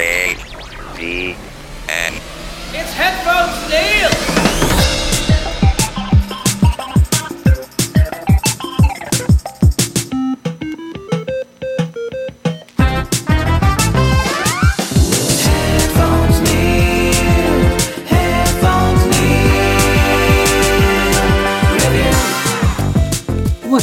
A D N. It's Headphones Neil!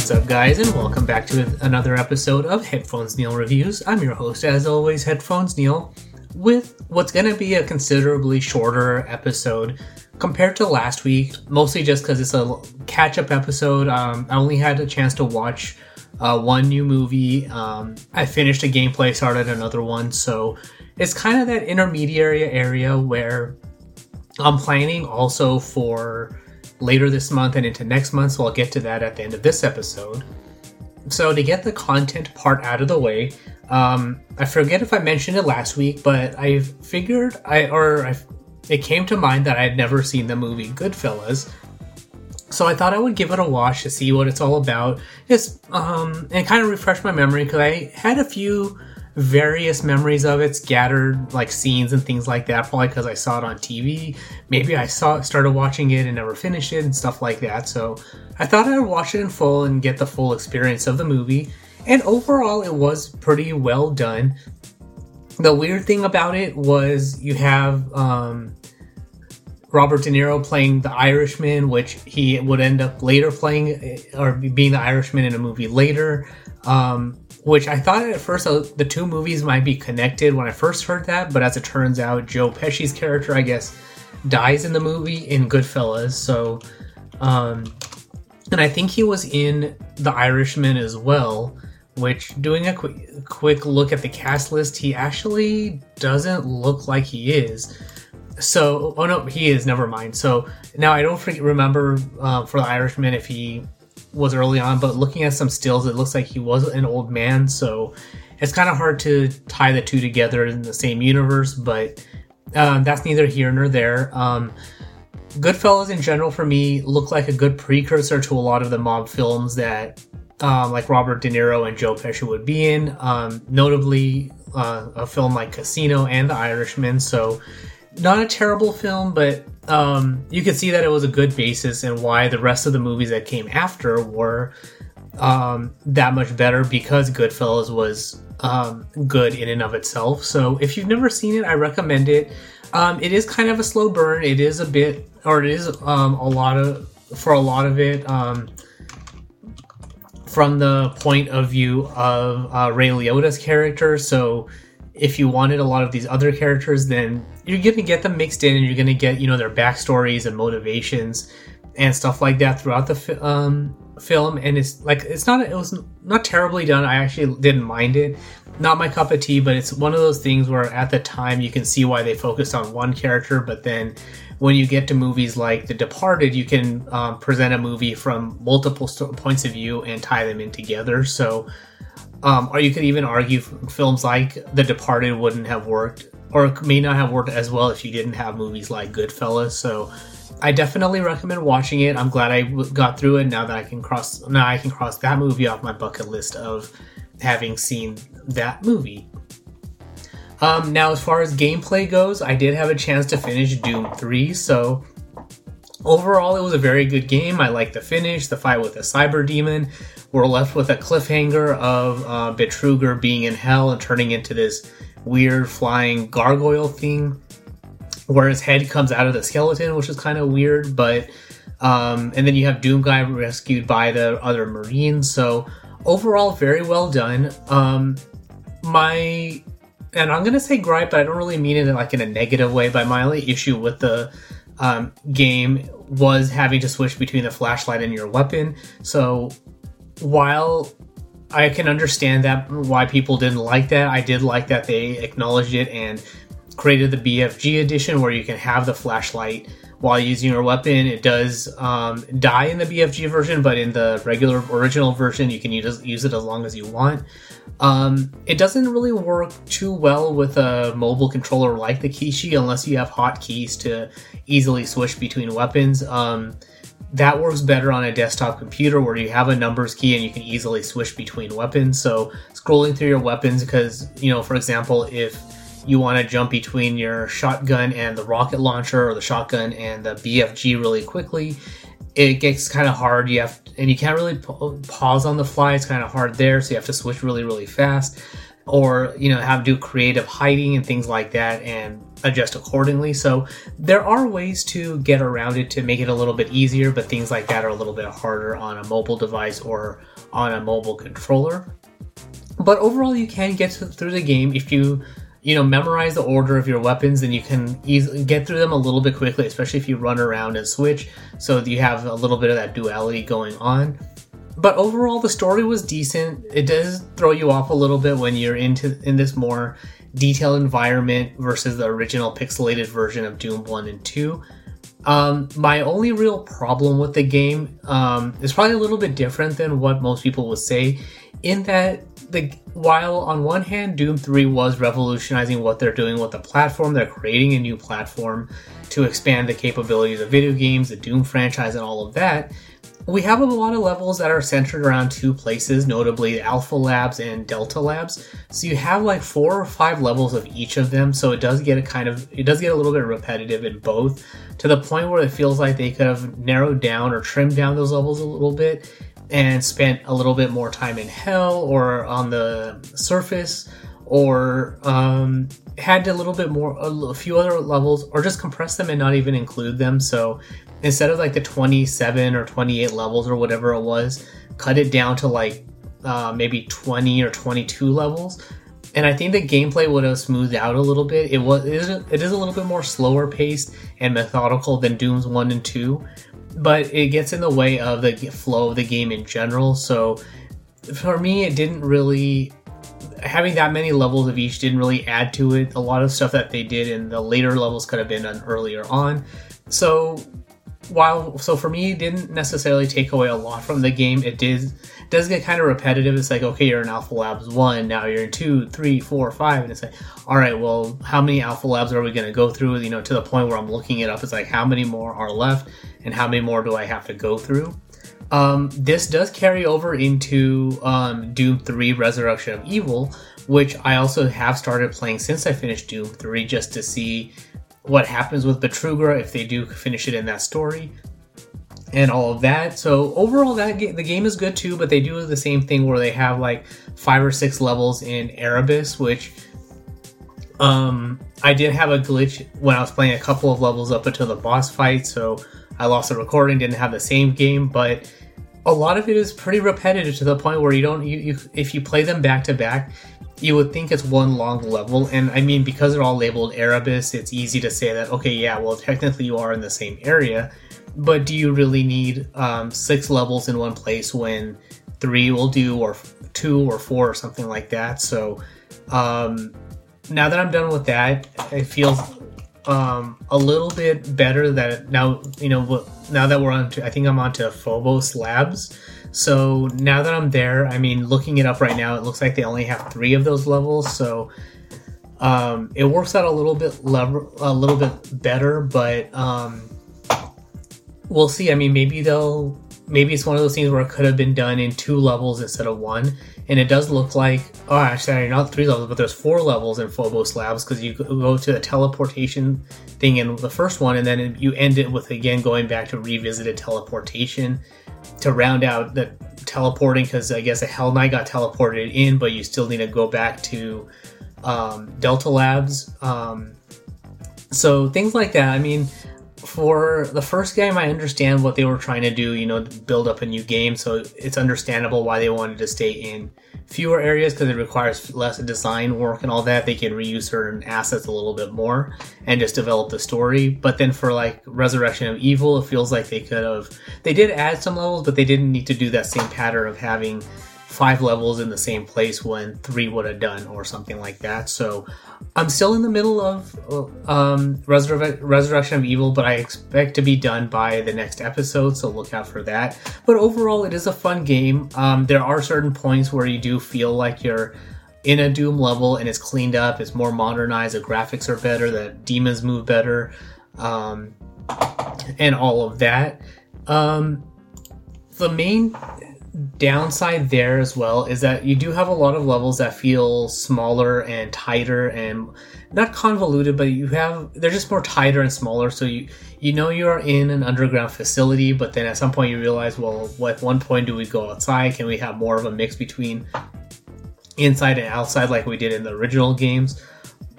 What's up, guys, and welcome back to another episode of Headphones Neil Reviews. I'm your host, as always, Headphones Neil, with what's going to be a considerably shorter episode compared to last week, mostly just because it's a catch up episode. Um, I only had a chance to watch uh, one new movie. Um, I finished a gameplay, started another one, so it's kind of that intermediary area where I'm planning also for later this month and into next month, so I'll get to that at the end of this episode. So, to get the content part out of the way, um, I forget if I mentioned it last week, but I figured I or I, it came to mind that I had never seen the movie Goodfellas, so I thought I would give it a watch to see what it's all about, just um, and kind of refresh my memory because I had a few various memories of it scattered like scenes and things like that probably because i saw it on tv maybe i saw started watching it and never finished it and stuff like that. So i thought i would watch it in full and get the full experience of the movie. And overall it was pretty well done. The weird thing about it was you have um, Robert De Niro playing the Irishman, which he would end up later playing or being the Irishman in a movie later. Um, which I thought at first uh, the two movies might be connected when I first heard that, but as it turns out, Joe Pesci's character, I guess, dies in the movie in Goodfellas. So, um, and I think he was in The Irishman as well. Which, doing a quick, quick look at the cast list, he actually doesn't look like he is. So, oh no, he is. Never mind. So now I don't remember uh, for the Irishman if he was early on, but looking at some stills, it looks like he was an old man. So it's kind of hard to tie the two together in the same universe. But um, that's neither here nor there. Um, Goodfellas in general for me look like a good precursor to a lot of the mob films that um, like Robert De Niro and Joe Pesci would be in. Um, notably, uh, a film like Casino and The Irishman. So not a terrible film, but um, you could see that it was a good basis and why the rest of the movies that came after were um, that much better because Goodfellas was um, good in and of itself. So if you've never seen it, I recommend it. Um, it is kind of a slow burn. It is a bit, or it is um, a lot of for a lot of it um, from the point of view of uh, Ray Liotta's character. So if you wanted a lot of these other characters, then you're gonna get them mixed in, and you're gonna get you know their backstories and motivations and stuff like that throughout the fi- um, film. And it's like it's not it was not terribly done. I actually didn't mind it. Not my cup of tea, but it's one of those things where at the time you can see why they focused on one character, but then when you get to movies like The Departed, you can um, present a movie from multiple st- points of view and tie them in together. So um, or you could even argue films like The Departed wouldn't have worked, or may not have worked as well if you didn't have movies like Goodfellas. So, I definitely recommend watching it. I'm glad I got through it. Now that I can cross, now I can cross that movie off my bucket list of having seen that movie. Um, now, as far as gameplay goes, I did have a chance to finish Doom 3, so overall, it was a very good game. I liked the finish, the fight with the cyber demon. We're left with a cliffhanger of uh, Betruger being in hell and turning into this weird flying gargoyle thing, where his head comes out of the skeleton, which is kind of weird. But um, and then you have Doom Guy rescued by the other Marines. So overall, very well done. Um, my and I'm gonna say gripe, but I don't really mean it like in a negative way. But my only issue with the um, game was having to switch between the flashlight and your weapon. So while I can understand that why people didn't like that, I did like that they acknowledged it and created the BFG edition where you can have the flashlight while using your weapon. It does um, die in the BFG version, but in the regular original version, you can use, use it as long as you want. Um, it doesn't really work too well with a mobile controller like the Kishi unless you have hotkeys to easily switch between weapons. Um, that works better on a desktop computer where you have a numbers key and you can easily switch between weapons. So scrolling through your weapons, because you know, for example, if you want to jump between your shotgun and the rocket launcher or the shotgun and the BFG really quickly, it gets kind of hard. You have and you can't really pause on the fly. It's kind of hard there, so you have to switch really really fast, or you know have to do creative hiding and things like that and adjust accordingly. So there are ways to get around it to make it a little bit easier, but things like that are a little bit harder on a mobile device or on a mobile controller. But overall, you can get through the game if you you know, memorize the order of your weapons and you can easily get through them a little bit quickly, especially if you run around and switch. So you have a little bit of that duality going on. But overall, the story was decent. It does throw you off a little bit when you're into in this more detailed environment versus the original pixelated version of Doom 1 and 2. Um, my only real problem with the game um, is probably a little bit different than what most people would say, in that the while on one hand Doom 3 was revolutionizing what they're doing with the platform, they're creating a new platform to expand the capabilities of video games, the Doom franchise and all of that. We have a lot of levels that are centered around two places, notably Alpha Labs and Delta Labs. So you have like four or five levels of each of them, so it does get a kind of it does get a little bit repetitive in both, to the point where it feels like they could have narrowed down or trimmed down those levels a little bit and spent a little bit more time in hell or on the surface or um, had a little bit more a few other levels or just compress them and not even include them so instead of like the 27 or 28 levels or whatever it was cut it down to like uh, maybe 20 or 22 levels and I think the gameplay would have smoothed out a little bit. It was it is, it is a little bit more slower paced and methodical than Doom's one and two, but it gets in the way of the flow of the game in general. So for me, it didn't really having that many levels of each didn't really add to it. A lot of stuff that they did in the later levels could have been done earlier on. So while so for me, it didn't necessarily take away a lot from the game. It did does get kind of repetitive. It's like, okay, you're in Alpha Labs 1, now you're in two, three, four, five, and it's like, all right, well, how many Alpha Labs are we going to go through? You know, to the point where I'm looking it up, it's like, how many more are left, and how many more do I have to go through? Um, this does carry over into um, Doom 3 Resurrection of Evil, which I also have started playing since I finished Doom 3 just to see what happens with Betruger if they do finish it in that story and all of that. So overall, that ga- the game is good too, but they do the same thing where they have like five or six levels in Erebus, which um, I did have a glitch when I was playing a couple of levels up until the boss fight, so I lost the recording, didn't have the same game, but a lot of it is pretty repetitive to the point where you don't you, you if you play them back to back you would think it's one long level and i mean because they're all labeled erebus it's easy to say that okay yeah well technically you are in the same area but do you really need um, six levels in one place when three will do, or two, or four, or something like that? So um, now that I'm done with that, it feels um, a little bit better that now you know now that we're on to I think I'm on to Phobos Labs. So now that I'm there, I mean, looking it up right now, it looks like they only have three of those levels. So um, it works out a little bit lever- a little bit better, but um, we'll see. I mean, maybe they'll maybe it's one of those things where it could have been done in two levels instead of one. And it does look like oh, actually not three levels, but there's four levels in Phobos Labs because you go to the teleportation thing in the first one, and then you end it with again going back to revisited teleportation to round out the teleporting because I guess a Hell Knight got teleported in, but you still need to go back to um, Delta Labs. Um, so things like that. I mean, for the first game, I understand what they were trying to do. You know, build up a new game, so it's understandable why they wanted to stay in fewer areas because it requires less design work and all that. They can reuse certain assets a little bit more and just develop the story. But then for like Resurrection of Evil, it feels like they could have. They did add some levels, but they didn't need to do that same pattern of having five levels in the same place when three would have done or something like that. So I'm still in the middle of um, Resur- Resurrection of Evil, but I expect to be done by the next episode, so look out for that. But overall, it is a fun game. Um, there are certain points where you do feel like you're in a Doom level and it's cleaned up, it's more modernized, the graphics are better, the demons move better, um, and all of that. Um, the main downside there as well is that you do have a lot of levels that feel smaller and tighter and not convoluted but you have they're just more tighter and smaller. So you you know you're in an underground facility but then at some point you realize well at one point do we go outside? Can we have more of a mix between inside and outside like we did in the original games?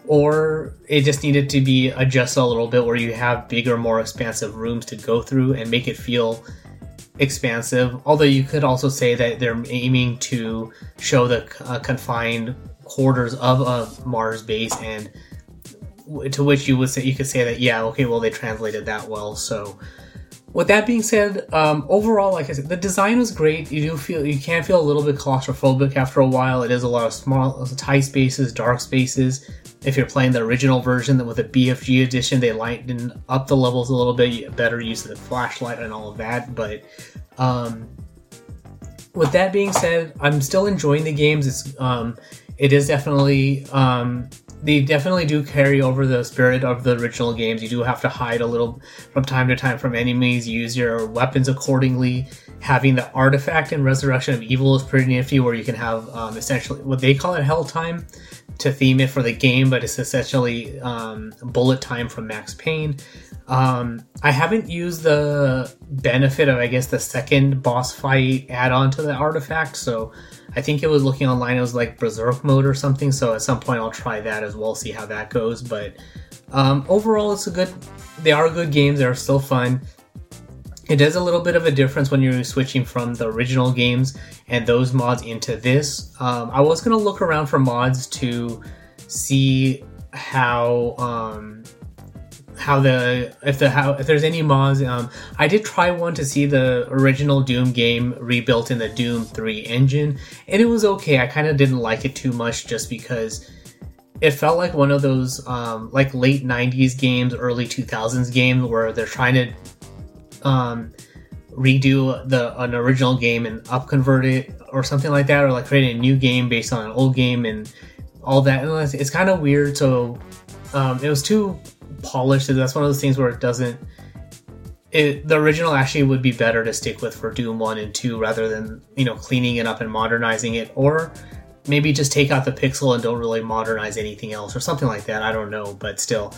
Or it just needed to be adjusted a little bit where you have bigger more expansive rooms to go through and make it feel expansive. Although you could also say that they're aiming to show the uh, confined quarters of a Mars base, and to which you would say you could say that yeah, okay, well they translated that well. So, with that being said, um, overall, like I said, the design was great. You do feel you can feel a little bit claustrophobic after a while. It is a lot of small, tight spaces, dark spaces. If you're playing the original version, then with the BFG edition, they lightened up the levels a little bit, You better use the flashlight and all of that. But um, with that being said, I'm still enjoying the games. It's um, it is definitely um, they definitely do carry over the spirit of the original games. You do have to hide a little from time to time from enemies. Use your weapons accordingly. Having the artifact in Resurrection of Evil is pretty nifty, where you can have um, essentially what they call it Hell Time to theme it for the game, but it's essentially um, bullet time from Max Payne. Um, I haven't used the benefit of, I guess, the second boss fight add on to the artifact, so I think it was looking online, it was like Berserk mode or something, so at some point I'll try that as well, see how that goes. But um, overall, it's a good, they are good games, they're still fun. It is a little bit of a difference when you're switching from the original games and those mods into this. Um, I was gonna look around for mods to see how um, how the if the how if there's any mods. Um, I did try one to see the original Doom game rebuilt in the Doom 3 engine, and it was okay. I kind of didn't like it too much just because it felt like one of those um, like late 90s games early 2000s games where they're trying to um, redo the an original game and upconvert it or something like that, or like create a new game based on an old game and all that. And it's, it's kind of weird. So um, it was too polished. That's one of those things where it doesn't. It, the original actually would be better to stick with for Doom One and Two rather than you know cleaning it up and modernizing it, or maybe just take out the pixel and don't really modernize anything else or something like that. I don't know, but still,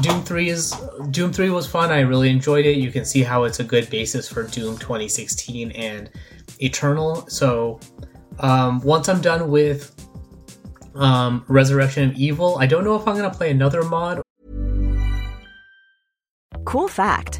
Doom 3 is Doom 3 was fun. I really enjoyed it. You can see how it's a good basis for Doom 2016 and Eternal. So um, once I'm done with um, Resurrection of Evil, I don't know if I'm to play another mod. Cool fact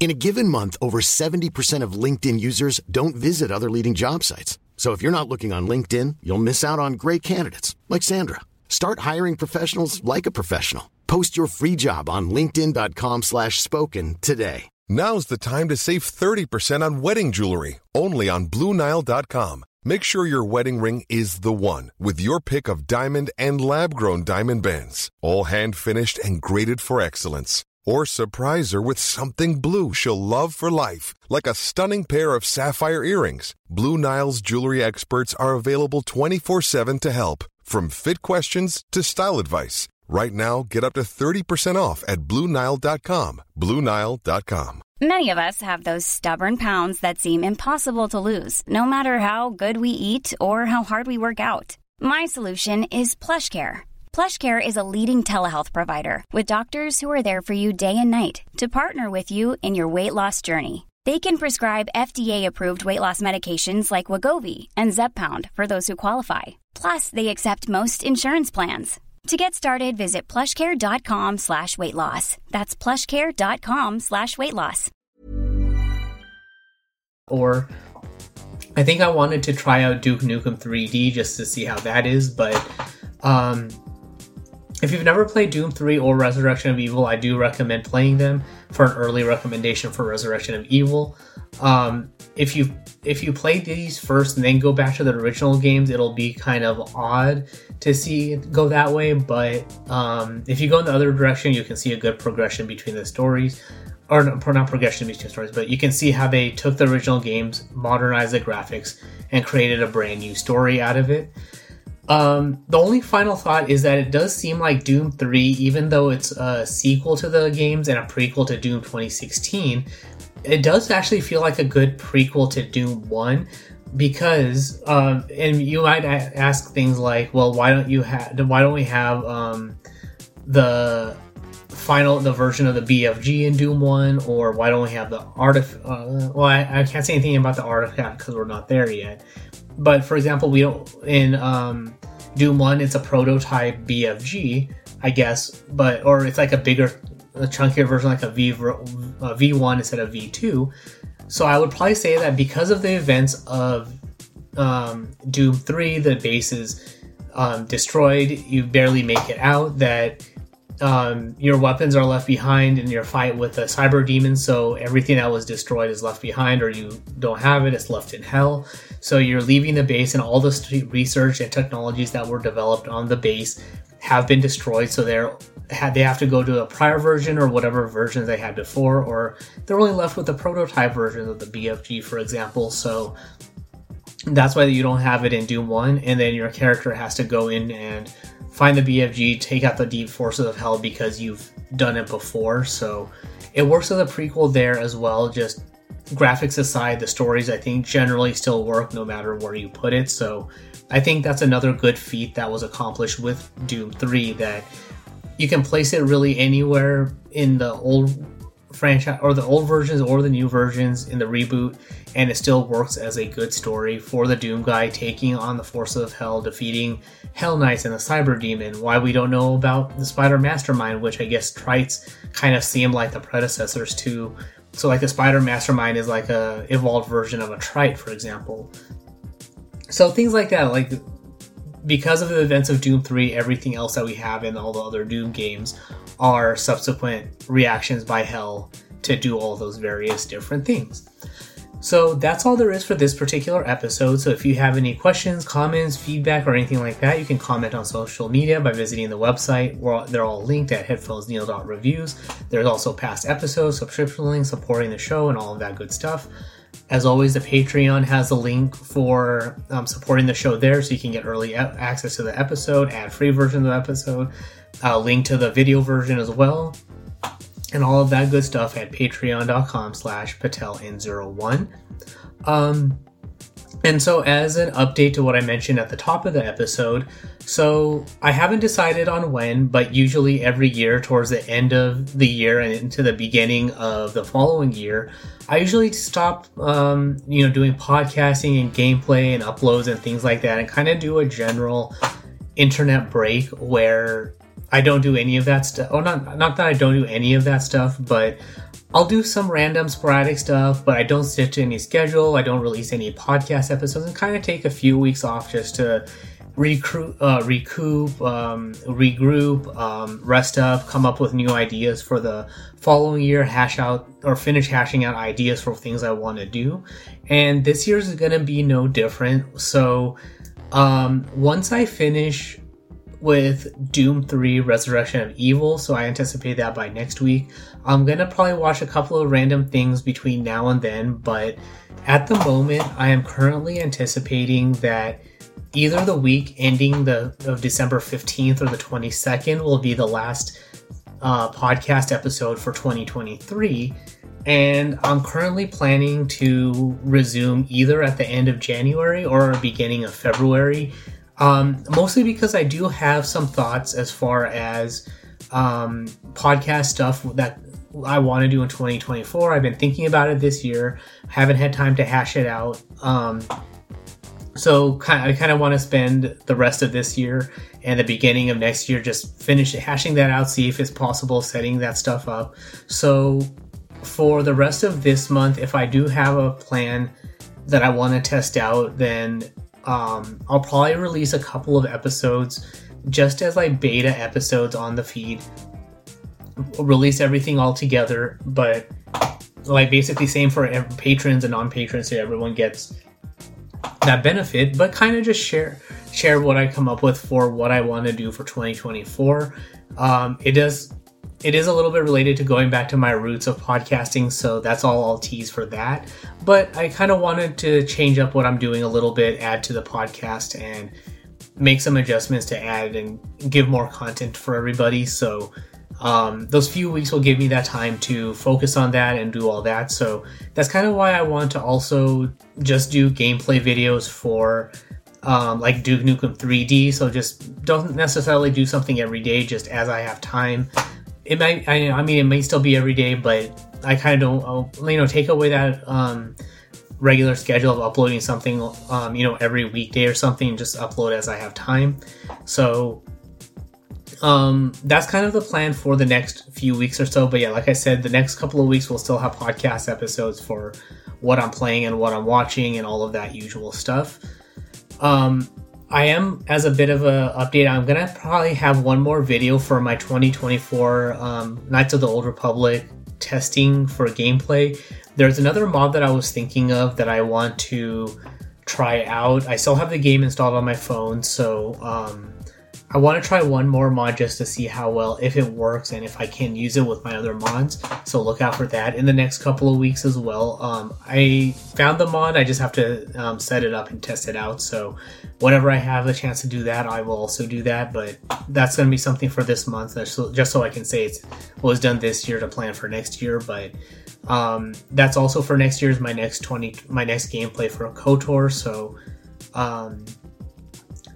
In a given month, over 70% of LinkedIn users don't visit other leading job sites. So if you're not looking on LinkedIn, you'll miss out on great candidates like Sandra. Start hiring professionals like a professional. Post your free job on linkedin.com/spoken today. Now's the time to save 30% on wedding jewelry, only on BlueNile.com. Make sure your wedding ring is the one with your pick of diamond and lab grown diamond bands, all hand finished and graded for excellence. Or surprise her with something blue she'll love for life, like a stunning pair of sapphire earrings. Blue Nile's jewelry experts are available 24 7 to help, from fit questions to style advice. Right now, get up to 30% off at BlueNile.com. BlueNile.com. Many of us have those stubborn pounds that seem impossible to lose, no matter how good we eat or how hard we work out. My solution is PlushCare. PlushCare is a leading telehealth provider with doctors who are there for you day and night to partner with you in your weight loss journey. They can prescribe FDA-approved weight loss medications like Wegovy and Zepbound for those who qualify. Plus, they accept most insurance plans. To get started, visit plushcare.com slash weight loss. That's plushcare.com slash weight loss. Or I think I wanted to try out Duke Nukem 3D just to see how that is, but um, if you've never played Doom 3 or Resurrection of Evil, I do recommend playing them for an early recommendation for Resurrection of Evil. Um, if you if you play these first and then go back to the original games, it'll be kind of odd to see it go that way. But um, if you go in the other direction, you can see a good progression between the stories, or not, not progression between stories, but you can see how they took the original games, modernized the graphics, and created a brand new story out of it. Um, the only final thought is that it does seem like Doom 3, even though it's a sequel to the games and a prequel to Doom 2016, it does actually feel like a good prequel to Doom 1 because um, and you might ask things like well why don't you have why don't we have um, the final the version of the BFG in Doom 1 or why don't we have the artifact uh, well I, I can't say anything about the artifact because we're not there yet. But for example we don't in um, Doom 1 it's a prototype BFG I guess but or it's like a bigger a chunkier version like a V a V1 instead of V2 so I would probably say that because of the events of um, Doom 3, the base is um, destroyed, you barely make it out, that um, your weapons are left behind in your fight with a cyber demon, so everything that was destroyed is left behind, or you don't have it, it's left in hell. So you're leaving the base, and all the research and technologies that were developed on the base have been destroyed, so they're they have to go to a prior version or whatever versions they had before, or they're only left with the prototype version of the BFG, for example. So that's why you don't have it in Doom 1, and then your character has to go in and find the BFG, take out the deep forces of hell because you've done it before. So it works as a prequel there as well. Just graphics aside, the stories I think generally still work no matter where you put it. So I think that's another good feat that was accomplished with Doom 3 that you can place it really anywhere in the old franchise or the old versions or the new versions in the reboot and it still works as a good story for the doom guy taking on the forces of hell defeating hell knights and the cyber demon. Why we don't know about the spider mastermind which i guess trites kind of seem like the predecessors to. So like the spider mastermind is like a evolved version of a trite for example. So things like that like because of the events of Doom 3, everything else that we have in all the other Doom games are subsequent reactions by Hell to do all those various different things. So that's all there is for this particular episode. So if you have any questions, comments, feedback, or anything like that, you can comment on social media by visiting the website. Where they're all linked at headphonesneil.reviews. There's also past episodes, subscription links, supporting the show, and all of that good stuff. As always, the Patreon has a link for um, supporting the show there, so you can get early access to the episode, ad-free version of the episode, a link to the video version as well, and all of that good stuff at patreon.com slash pateln01. Um, and so, as an update to what I mentioned at the top of the episode, so I haven't decided on when, but usually every year, towards the end of the year and into the beginning of the following year, I usually stop, um, you know, doing podcasting and gameplay and uploads and things like that, and kind of do a general internet break where I don't do any of that stuff. Oh, not not that I don't do any of that stuff, but I'll do some random sporadic stuff, but I don't stick to any schedule. I don't release any podcast episodes and kind of take a few weeks off just to recruit, uh, recoup, um, regroup, um, rest up, come up with new ideas for the following year, hash out or finish hashing out ideas for things I want to do. And this year's is going to be no different. So, um, once I finish with Doom 3 Resurrection of Evil, so I anticipate that by next week. I'm gonna probably watch a couple of random things between now and then, but at the moment, I am currently anticipating that either the week ending the of December 15th or the 22nd will be the last uh, podcast episode for 2023. And I'm currently planning to resume either at the end of January or beginning of February. Um, mostly because I do have some thoughts as far as um, podcast stuff that I want to do in 2024. I've been thinking about it this year, haven't had time to hash it out. Um, so I kind of want to spend the rest of this year and the beginning of next year just finish hashing that out, see if it's possible setting that stuff up. So for the rest of this month, if I do have a plan that I want to test out, then um, I'll probably release a couple of episodes just as like beta episodes on the feed. release everything all together, but like basically same for patrons and non-patrons, so everyone gets that benefit. But kind of just share share what I come up with for what I want to do for 2024. Um, it does it is a little bit related to going back to my roots of podcasting, so that's all I'll tease for that. But I kind of wanted to change up what I'm doing a little bit, add to the podcast, and make some adjustments to add and give more content for everybody. So um, those few weeks will give me that time to focus on that and do all that. So that's kind of why I want to also just do gameplay videos for um, like Duke Nukem 3D. So just don't necessarily do something every day, just as I have time it might I, I mean it may still be every day but i kind of don't I'll, you know take away that um, regular schedule of uploading something um, you know every weekday or something just upload as i have time. So um, that's kind of the plan for the next few weeks or so but yeah like i said the next couple of weeks we'll still have podcast episodes for what i'm playing and what i'm watching and all of that usual stuff. Um, I am, as a bit of a update, I'm gonna probably have one more video for my 2024 um, Knights of the Old Republic testing for gameplay. There's another mod that I was thinking of that I want to try out. I still have the game installed on my phone, so um, I want to try one more mod just to see how well if it works and if I can use it with my other mods. So look out for that in the next couple of weeks as well. Um, I found the mod, I just have to um, set it up and test it out. So whenever I have the chance to do that, I will also do that. But that's going to be something for this month, just so I can say it was done this year to plan for next year. But um, that's also for next year's my next 20 my next gameplay for a KOTOR. So um,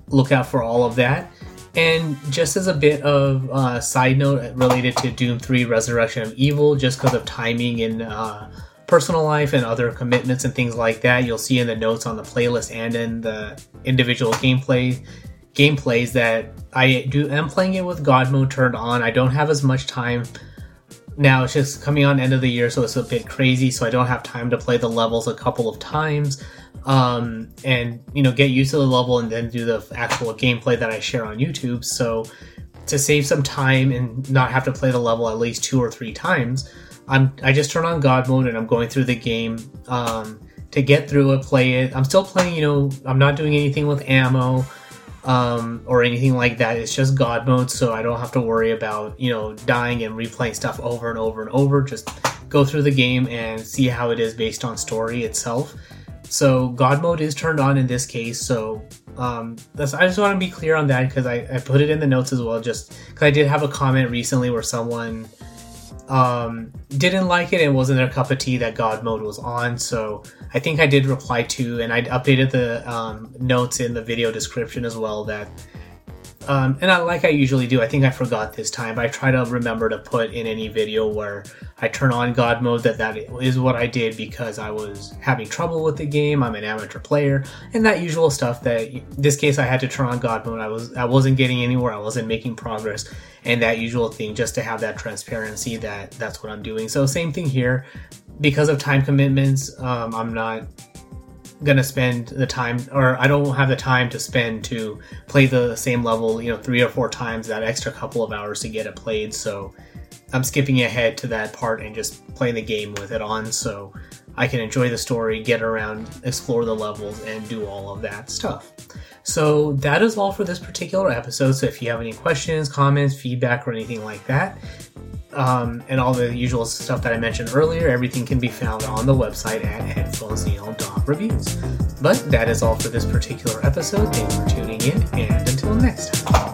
look out for all of that. And just as a bit of uh, side note related to Doom 3 Resurrection of Evil, just because of timing and uh, personal life and other commitments and things like that, you'll see in the notes on the playlist and in the individual gameplay gameplays that I do am playing it with God mode turned on. I don't have as much time now. It's just coming on end of the year, so it's a bit crazy. So I don't have time to play the levels a couple of times um, and you know get used to the level and then do the actual gameplay that I share on YouTube. So to save some time and not have to play the level at least two or three times, I'm I just turn on God mode and I'm going through the game um, to get through it, play it. I'm still playing. You know, I'm not doing anything with ammo. Um, or anything like that. It's just God mode, so I don't have to worry about you know dying and replaying stuff over and over and over. Just go through the game and see how it is based on story itself. So God mode is turned on in this case. So um, that's, I just want to be clear on that because I, I put it in the notes as well. Just because I did have a comment recently where someone um, didn't like it and wasn't their cup of tea that God mode was on. So I think I did reply to and I updated the um, notes in the video description as well that um, and I, like I usually do, I think I forgot this time, but I try to remember to put in any video where I turn on God mode that that is what I did because I was having trouble with the game. I'm an amateur player, and that usual stuff. That this case I had to turn on God mode. I was I wasn't getting anywhere. I wasn't making progress, and that usual thing just to have that transparency that that's what I'm doing. So same thing here, because of time commitments. Um, I'm not gonna spend the time or I don't have the time to spend to play the same level, you know, three or four times that extra couple of hours to get it played. So I'm skipping ahead to that part and just playing the game with it on so I can enjoy the story, get around, explore the levels, and do all of that stuff. So that is all for this particular episode. So if you have any questions, comments, feedback, or anything like that, um, and all the usual stuff that I mentioned earlier, everything can be found on the website at headphonesneil.reviews. But that is all for this particular episode. Thanks for tuning in, and until next time.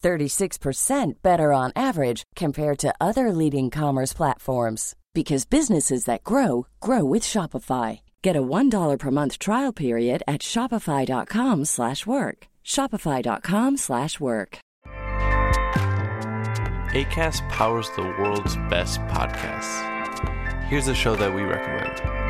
36% better on average compared to other leading commerce platforms because businesses that grow grow with Shopify. Get a $1 per month trial period at shopify.com/work. shopify.com/work. ACAST powers the world's best podcasts. Here's a show that we recommend.